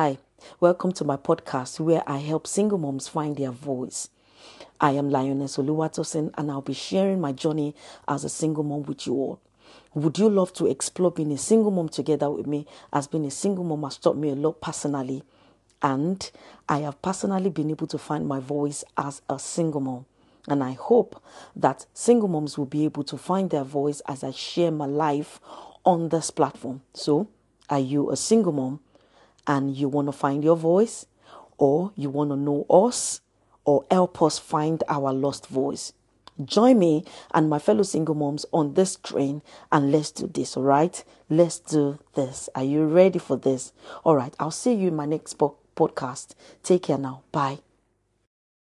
Hi, welcome to my podcast where I help single moms find their voice. I am Lioness Oluwatosin and I'll be sharing my journey as a single mom with you all. Would you love to explore being a single mom together with me? As being a single mom has taught me a lot personally, and I have personally been able to find my voice as a single mom. And I hope that single moms will be able to find their voice as I share my life on this platform. So, are you a single mom and you want to find your voice, or you want to know us, or help us find our lost voice? Join me and my fellow single moms on this train and let's do this, all right? Let's do this. Are you ready for this? All right, I'll see you in my next po- podcast. Take care now. Bye.